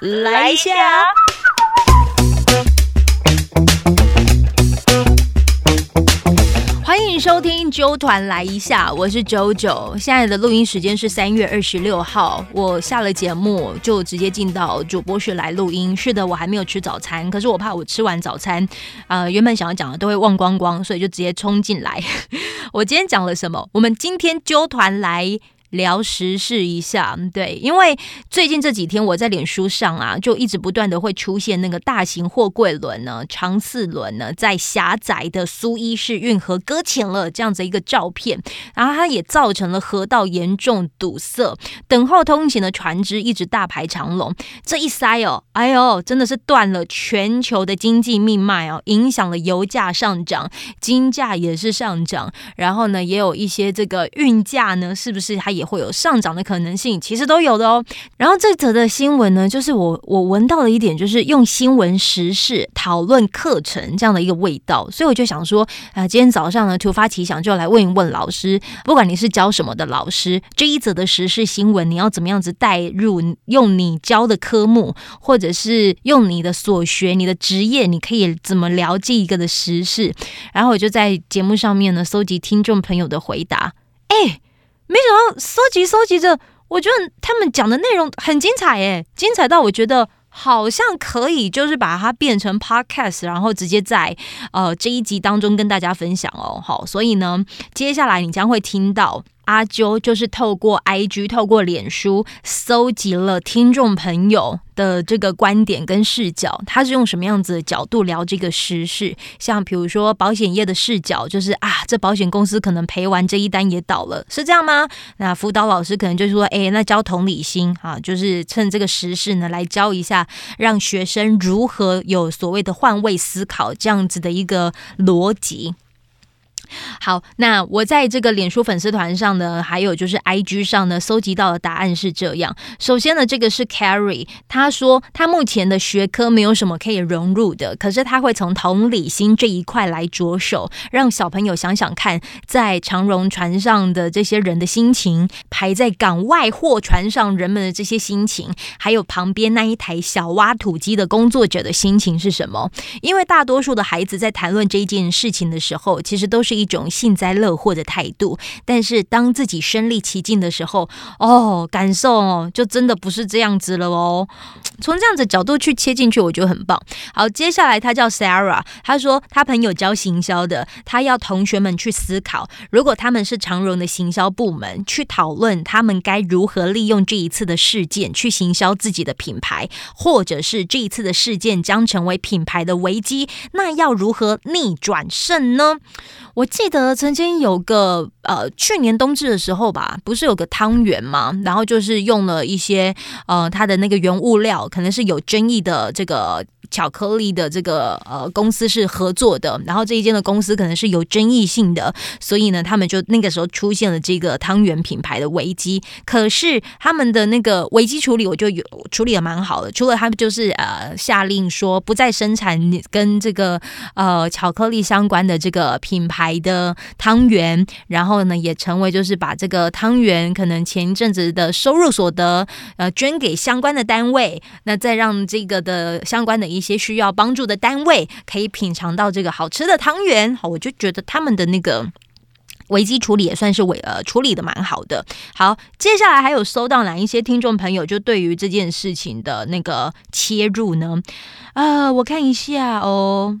来一下。欢迎收听揪团来一下，我是九九。现在的录音时间是三月二十六号，我下了节目就直接进到主播室来录音。是的，我还没有吃早餐，可是我怕我吃完早餐，呃，原本想要讲的都会忘光光，所以就直接冲进来。我今天讲了什么？我们今天揪团来。聊时事一下，对，因为最近这几天我在脸书上啊，就一直不断的会出现那个大型货柜轮呢、长四轮呢，在狭窄的苏伊士运河搁浅了这样子一个照片，然后它也造成了河道严重堵塞，等候通行的船只一直大排长龙，这一塞哦，哎呦，真的是断了全球的经济命脉哦，影响了油价上涨，金价也是上涨，然后呢，也有一些这个运价呢，是不是它也。也会有上涨的可能性，其实都有的哦。然后这则的新闻呢，就是我我闻到了一点，就是用新闻时事讨论课程这样的一个味道，所以我就想说，啊，今天早上呢突发奇想，就来问一问老师，不管你是教什么的老师，这一则的时事新闻，你要怎么样子带入，用你教的科目，或者是用你的所学、你的职业，你可以怎么了解一个的时事？然后我就在节目上面呢，搜集听众朋友的回答，哎。没想到搜集搜集着，我觉得他们讲的内容很精彩耶，精彩到我觉得好像可以就是把它变成 podcast，然后直接在呃这一集当中跟大家分享哦。好，所以呢，接下来你将会听到。阿啾就是透过 IG、透过脸书搜集了听众朋友的这个观点跟视角，他是用什么样子的角度聊这个时事？像比如说保险业的视角，就是啊，这保险公司可能赔完这一单也倒了，是这样吗？那辅导老师可能就是说，哎，那教同理心啊，就是趁这个时事呢来教一下，让学生如何有所谓的换位思考这样子的一个逻辑。好，那我在这个脸书粉丝团上呢，还有就是 I G 上呢，搜集到的答案是这样。首先呢，这个是 Carrie，他说他目前的学科没有什么可以融入的，可是他会从同理心这一块来着手，让小朋友想想看，在长荣船上的这些人的心情，排在港外货船上人们的这些心情，还有旁边那一台小挖土机的工作者的心情是什么？因为大多数的孩子在谈论这件事情的时候，其实都是。一种幸灾乐祸的态度，但是当自己身历其境的时候，哦，感受哦就真的不是这样子了哦。从这样子角度去切进去，我觉得很棒。好，接下来他叫 Sarah，他说他朋友教行销的，他要同学们去思考，如果他们是长荣的行销部门，去讨论他们该如何利用这一次的事件去行销自己的品牌，或者是这一次的事件将成为品牌的危机，那要如何逆转胜呢？我记得曾经有个呃，去年冬至的时候吧，不是有个汤圆吗？然后就是用了一些呃，它的那个原物料可能是有争议的这个。巧克力的这个呃公司是合作的，然后这一间的公司可能是有争议性的，所以呢，他们就那个时候出现了这个汤圆品牌的危机。可是他们的那个危机处理，我就有处理的蛮好的。除了他们就是呃下令说不再生产跟这个呃巧克力相关的这个品牌的汤圆，然后呢也成为就是把这个汤圆可能前一阵子的收入所得呃捐给相关的单位，那再让这个的相关的一些需要帮助的单位可以品尝到这个好吃的汤圆，好，我就觉得他们的那个 危机处理也算是为呃处理的蛮好的。好，接下来还有收到哪一些听众朋友就对于这件事情的那个切入呢？啊，我看一下哦。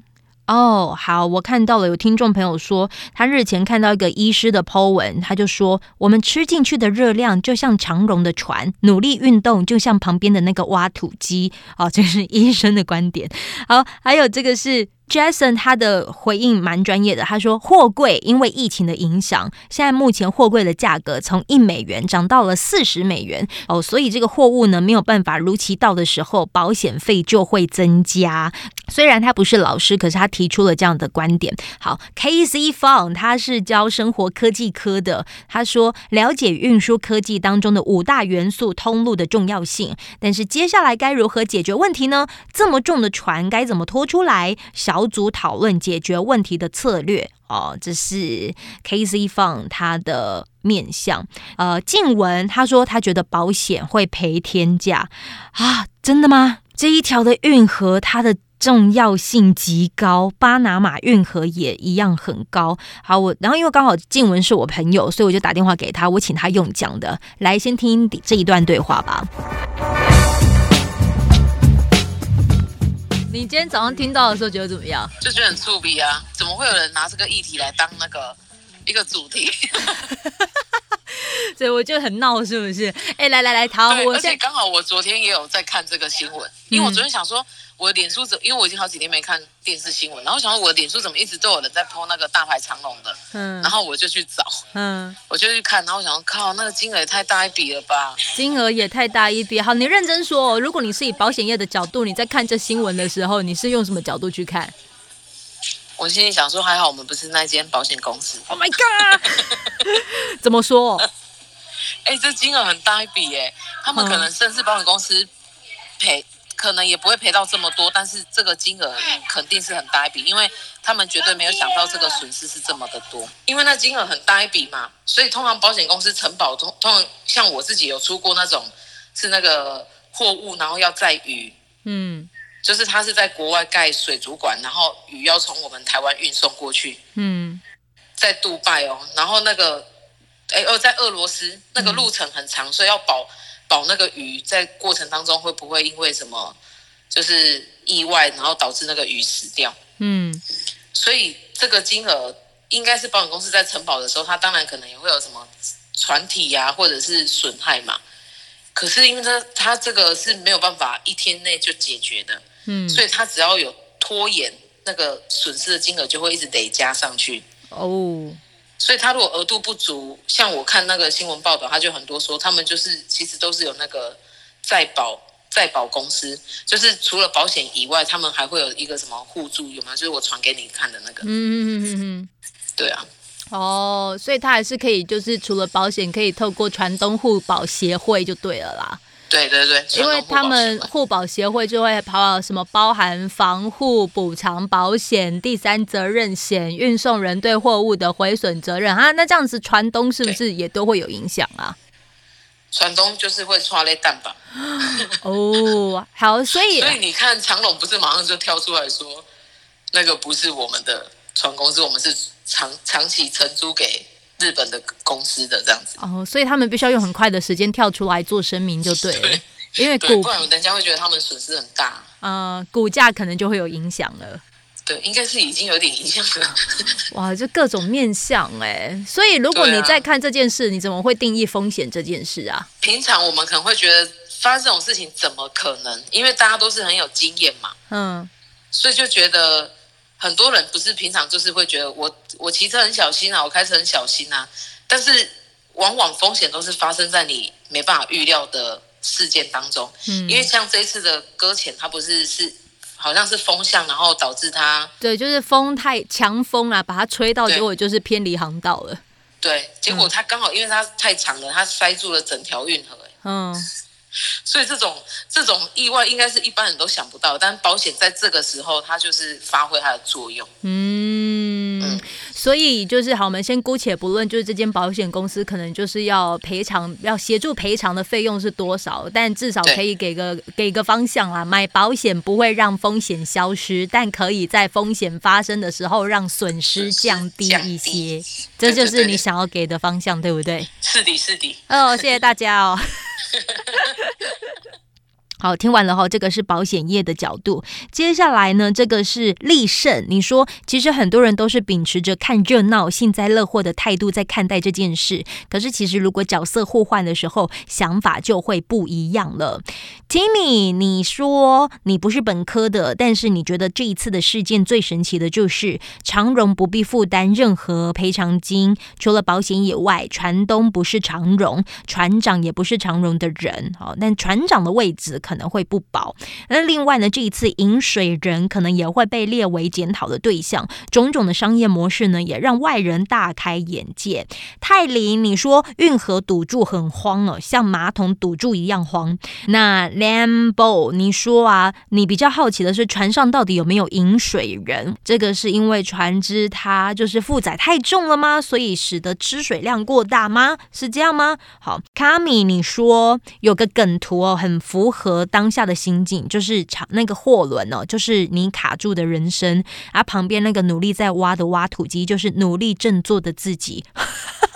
哦，好，我看到了，有听众朋友说，他日前看到一个医师的 po 文，他就说，我们吃进去的热量就像长龙的船，努力运动就像旁边的那个挖土机。哦，这是医生的观点。好，还有这个是。Jason 他的回应蛮专业的，他说货柜因为疫情的影响，现在目前货柜的价格从一美元涨到了四十美元哦，所以这个货物呢没有办法如期到的时候，保险费就会增加。虽然他不是老师，可是他提出了这样的观点。好，KZ Fang 他是教生活科技科的，他说了解运输科技当中的五大元素通路的重要性，但是接下来该如何解决问题呢？这么重的船该怎么拖出来？小小组讨论解决问题的策略。哦，这是 K C Fun 他的面相。呃，静文他说他觉得保险会赔天价啊，真的吗？这一条的运河它的。重要性极高，巴拿马运河也一样很高。好，我然后因为刚好静文是我朋友，所以我就打电话给他，我请他用讲的。来，先听这一段对话吧。你今天早上听到的时候觉得怎么样？就觉得很触鼻啊！怎么会有人拿这个议题来当那个一个主题？所以我就很闹，是不是？哎，来来来，陶，而且刚好我昨天也有在看这个新闻，因为我昨天想说。我的脸书怎？因为我已经好几天没看电视新闻，然后想说我的脸书怎么一直都有人在泼那个大排长龙的，嗯，然后我就去找，嗯，我就去看，然后我想说靠，那个金额也太大一笔了吧？金额也太大一笔。好，你认真说，如果你是以保险业的角度，你在看这新闻的时候，你是用什么角度去看？我心里想说，还好我们不是那间保险公司。Oh my god！怎么说？哎，这金额很大一笔哎，他们可能甚至保险公司赔。可能也不会赔到这么多，但是这个金额肯定是很大一笔，因为他们绝对没有想到这个损失是这么的多。因为那金额很大一笔嘛，所以通常保险公司承保通通常像我自己有出过那种是那个货物，然后要载鱼，嗯，就是他是在国外盖水族馆，然后鱼要从我们台湾运送过去，嗯，在杜拜哦，然后那个哎哦在俄罗斯那个路程很长，所以要保。保那个鱼在过程当中会不会因为什么就是意外，然后导致那个鱼死掉？嗯，所以这个金额应该是保险公司在承保的时候，它当然可能也会有什么船体呀，或者是损害嘛。可是因为它它这个是没有办法一天内就解决的，嗯，所以它只要有拖延，那个损失的金额就会一直得加上去。哦。所以，他如果额度不足，像我看那个新闻报道，他就很多说，他们就是其实都是有那个在保在保公司，就是除了保险以外，他们还会有一个什么互助，有吗？就是我传给你看的那个。嗯嗯嗯嗯嗯。对啊。哦，所以他还是可以，就是除了保险，可以透过传东互保协会就对了啦。对对对，因为他们互保协会就会跑什么包含防护补偿保险、第三责任险、运送人对货物的毁损责任啊，那这样子船东是不是也都会有影响啊？船东就是会抓类蛋吧？哦，好，所以 所以你看长隆不是马上就跳出来说，那个不是我们的船公司，我们是长长期承租给。日本的公司的这样子哦，所以他们必须要用很快的时间跳出来做声明，就对了。因为股，不然人家会觉得他们损失很大。嗯，股价可能就会有影响了。对，应该是已经有点影响了。哇，就各种面相哎。所以如果你在看这件事，你怎么会定义风险这件事啊？平常我们可能会觉得发生这种事情怎么可能？因为大家都是很有经验嘛。嗯，所以就觉得。很多人不是平常就是会觉得我我骑车很小心啊，我开车很小心啊，但是往往风险都是发生在你没办法预料的事件当中。嗯，因为像这一次的搁浅，它不是是好像是风向，然后导致它对，就是风太强风啊，把它吹到，结果就是偏离航道了。对，结果它刚好因为它太长了，它塞住了整条运河。嗯。所以这种这种意外应该是一般人都想不到，但保险在这个时候它就是发挥它的作用。嗯，所以就是好，我们先姑且不论，就是这间保险公司可能就是要赔偿，要协助赔偿的费用是多少，但至少可以给个给个方向啦。买保险不会让风险消失，但可以在风险发生的时候让损失降低一些，这就是你想要给的方向，对不对？是的，是的。哦，谢谢大家哦。好，听完了哈，这个是保险业的角度。接下来呢，这个是利胜。你说，其实很多人都是秉持着看热闹、幸灾乐祸的态度在看待这件事。可是，其实如果角色互换的时候，想法就会不一样了。Timmy，你说你不是本科的，但是你觉得这一次的事件最神奇的就是长荣不必负担任何赔偿金，除了保险以外，船东不是长荣，船长也不是长荣的人。好，但船长的位置。可能会不保。那另外呢，这一次饮水人可能也会被列为检讨的对象。种种的商业模式呢，也让外人大开眼界。泰林，你说运河堵住很慌哦，像马桶堵住一样慌。那 Lambo，你说啊，你比较好奇的是船上到底有没有饮水人？这个是因为船只它就是负载太重了吗？所以使得吃水量过大吗？是这样吗？好，卡米，你说有个梗图哦，很符合当下的心境，就是长那个货轮哦，就是你卡住的人生而，旁边那个努力在挖的挖土机，就是努力振作的自己。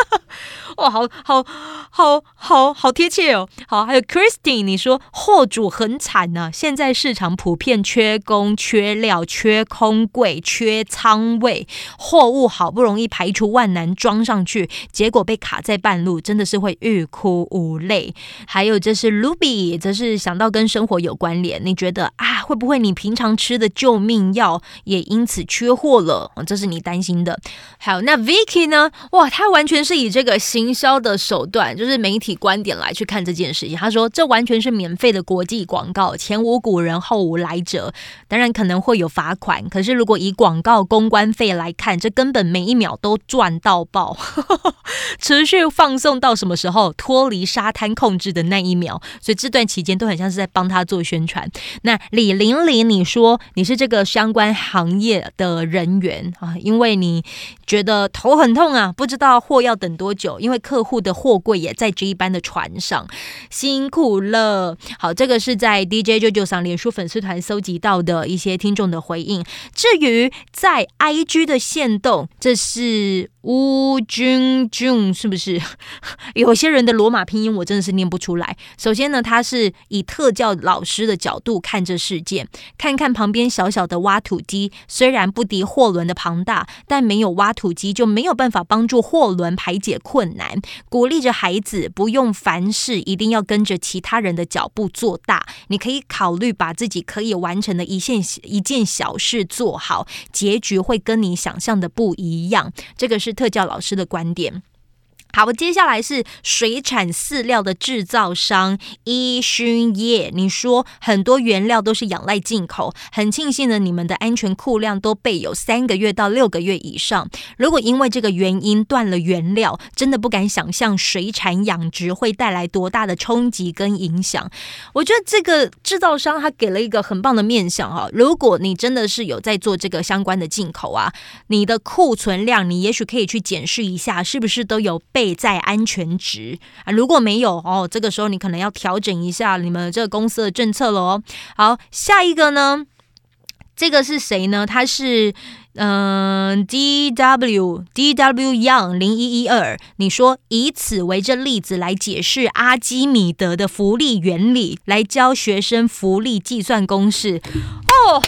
哇，好好好好好贴切哦！好，还有 Christine，你说货主很惨呢。现在市场普遍缺工、缺料、缺空柜、缺仓位，货物好不容易排除万难装上去，结果被卡在半路，真的是会欲哭无泪。还有这是 Ruby，则是想到跟生活有关联，你觉得啊，会不会你平常吃的救命药也因此缺货了？这是你担心的。还有那 Vicky 呢？哇，他完全是以这个新。营销的手段就是媒体观点来去看这件事情。他说，这完全是免费的国际广告，前无古人后无来者。当然可能会有罚款，可是如果以广告公关费来看，这根本每一秒都赚到爆。持续放送到什么时候？脱离沙滩控制的那一秒。所以这段期间都很像是在帮他做宣传。那李玲玲，你说你是这个相关行业的人员啊？因为你觉得头很痛啊，不知道货要等多久，因为。客户的货柜也在这一班的船上，辛苦了。好，这个是在 DJ 九九上脸书粉丝团搜集到的一些听众的回应。至于在 IG 的线动，这是。乌君君是不是？有些人的罗马拼音我真的是念不出来。首先呢，他是以特教老师的角度看这事件，看看旁边小小的挖土机，虽然不敌货轮的庞大，但没有挖土机就没有办法帮助货轮排解困难。鼓励着孩子不用凡事一定要跟着其他人的脚步做大，你可以考虑把自己可以完成的一件一件小事做好，结局会跟你想象的不一样。这个是。特教老师的观点。好，接下来是水产饲料的制造商一勋业。你说很多原料都是仰赖进口，很庆幸呢，你们的安全库量都备有三个月到六个月以上。如果因为这个原因断了原料，真的不敢想象水产养殖会带来多大的冲击跟影响。我觉得这个制造商他给了一个很棒的面向哈。如果你真的是有在做这个相关的进口啊，你的库存量你也许可以去检视一下，是不是都有备。在安全值啊，如果没有哦，这个时候你可能要调整一下你们这个公司的政策了哦。好，下一个呢，这个是谁呢？他是嗯，D W D W Young 零一一二。你说以此为这例子来解释阿基米德的浮力原理，来教学生浮力计算公式哦。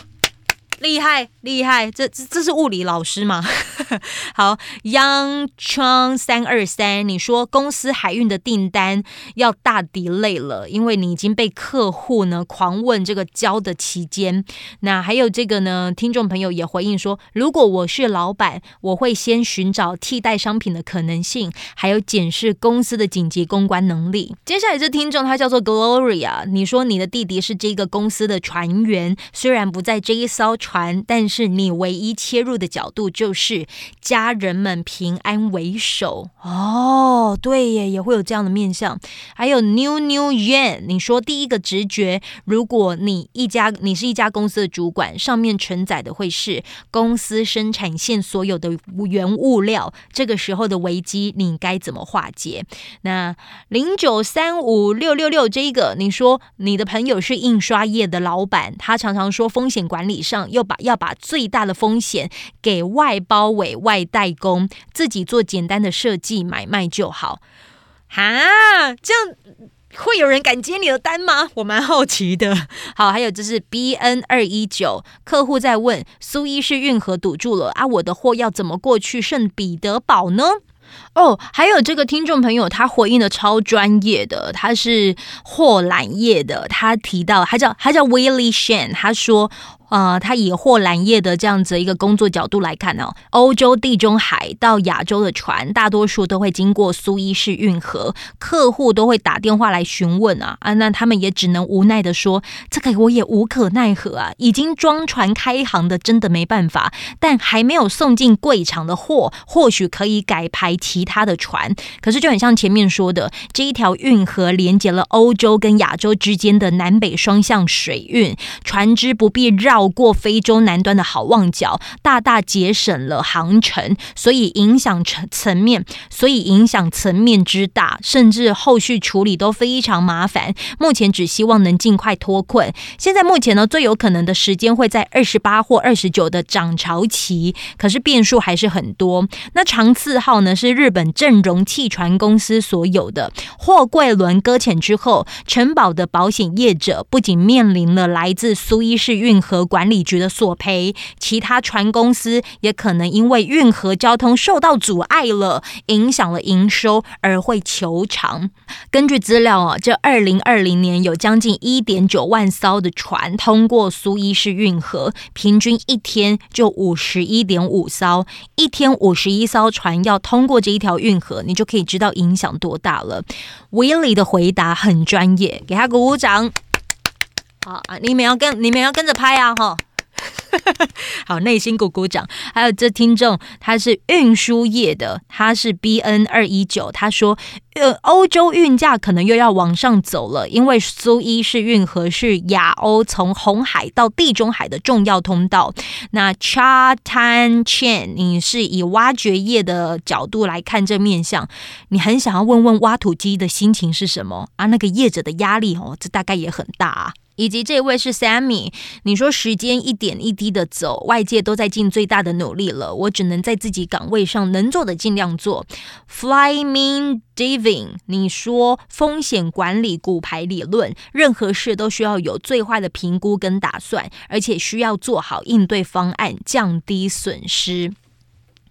厉害厉害，这这这是物理老师吗？好，Young Chang 三二三，你说公司海运的订单要大 delay 了，因为你已经被客户呢狂问这个交的期间。那还有这个呢，听众朋友也回应说，如果我是老板，我会先寻找替代商品的可能性，还有检视公司的紧急公关能力。接下来这听众他叫做 Gloria，你说你的弟弟是这个公司的船员，虽然不在这一艘。船，但是你唯一切入的角度就是家人们平安为首哦，对耶，也会有这样的面相。还有 New New Yan，你说第一个直觉，如果你一家你是一家公司的主管，上面承载的会是公司生产线所有的原物料，这个时候的危机你该怎么化解？那零九三五六六六这一个，你说你的朋友是印刷业的老板，他常常说风险管理上。又把要把最大的风险给外包委外代工，自己做简单的设计买卖就好。哈，这样会有人敢接你的单吗？我蛮好奇的。好，还有就是 B N 二一九客户在问苏伊士运河堵住了啊，我的货要怎么过去圣彼得堡呢？哦，还有这个听众朋友，他回应的超专业的，他是货揽业的，他提到他叫他叫 Willie Shan，他说呃，它以货揽业的这样子一个工作角度来看呢，欧洲地中海到亚洲的船，大多数都会经过苏伊士运河，客户都会打电话来询问啊啊，那他们也只能无奈的说，这个我也无可奈何啊，已经装船开航的，真的没办法，但还没有送进柜场的货，或许可以改排其他的船。可是就很像前面说的，这一条运河连接了欧洲跟亚洲之间的南北双向水运，船只不必绕。绕过非洲南端的好望角，大大节省了航程，所以影响层层面，所以影响层面之大，甚至后续处理都非常麻烦。目前只希望能尽快脱困。现在目前呢，最有可能的时间会在二十八或二十九的涨潮期，可是变数还是很多。那长次号呢，是日本正荣汽船公司所有的货柜轮搁浅之后，城堡的保险业者不仅面临了来自苏伊士运河。管理局的索赔，其他船公司也可能因为运河交通受到阻碍了，影响了营收而会求偿。根据资料啊，这二零二零年有将近一点九万艘的船通过苏伊士运河，平均一天就五十一点五艘，一天五十一艘船要通过这一条运河，你就可以知道影响多大了。威利的回答很专业，给他鼓鼓掌。好啊，你们要跟你们要跟着拍啊，哈。好，内心鼓鼓掌。还有这听众，他是运输业的，他是 B N 二一九，他说，呃，欧洲运价可能又要往上走了，因为苏伊士运河是亚欧从红海到地中海的重要通道。那 Chartan Chen，你是以挖掘业的角度来看这面相，你很想要问问挖土机的心情是什么啊？那个业者的压力哦，这大概也很大啊。以及这位是 Sammy，你说时间一点一滴的走，外界都在尽最大的努力了，我只能在自己岗位上能做的尽量做。Flying Diving，你说风险管理骨牌理论，任何事都需要有最坏的评估跟打算，而且需要做好应对方案，降低损失。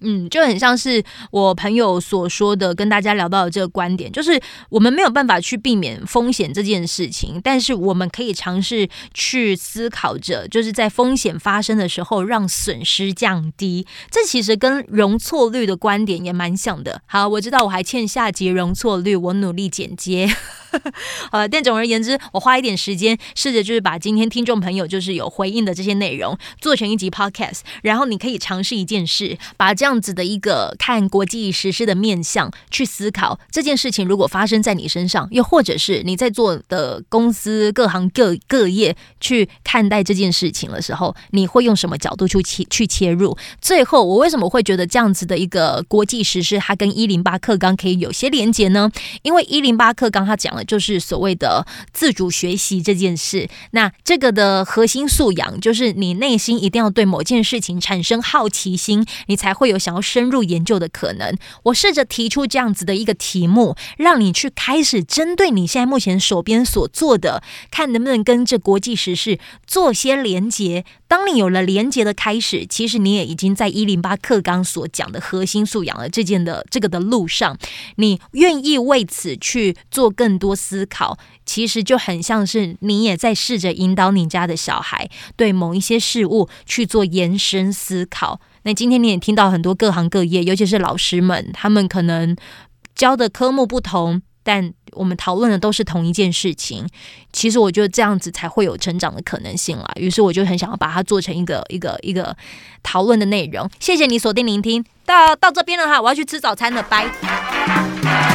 嗯，就很像是我朋友所说的，跟大家聊到的这个观点，就是我们没有办法去避免风险这件事情，但是我们可以尝试去思考着，就是在风险发生的时候，让损失降低。这其实跟容错率的观点也蛮像的。好，我知道我还欠下集容错率，我努力剪接。呃，但总而言之，我花一点时间，试着就是把今天听众朋友就是有回应的这些内容做成一集 podcast，然后你可以尝试一件事，把这样子的一个看国际实施的面向去思考这件事情，如果发生在你身上，又或者是你在做的公司各行各各业去看待这件事情的时候，你会用什么角度去切去切入？最后，我为什么会觉得这样子的一个国际实施，它跟一零八课纲可以有些连接呢？因为一零八课纲它讲了。就是所谓的自主学习这件事，那这个的核心素养就是你内心一定要对某件事情产生好奇心，你才会有想要深入研究的可能。我试着提出这样子的一个题目，让你去开始针对你现在目前手边所做的，看能不能跟这国际时事做些连结。当你有了连接的开始，其实你也已经在一零八课纲所讲的核心素养的这件的这个的路上，你愿意为此去做更多多思考，其实就很像是你也在试着引导你家的小孩对某一些事物去做延伸思考。那今天你也听到很多各行各业，尤其是老师们，他们可能教的科目不同。但我们讨论的都是同一件事情，其实我觉得这样子才会有成长的可能性啦。于是我就很想要把它做成一个一个一个讨论的内容。谢谢你锁定聆听，到到这边了哈，我要去吃早餐了，拜。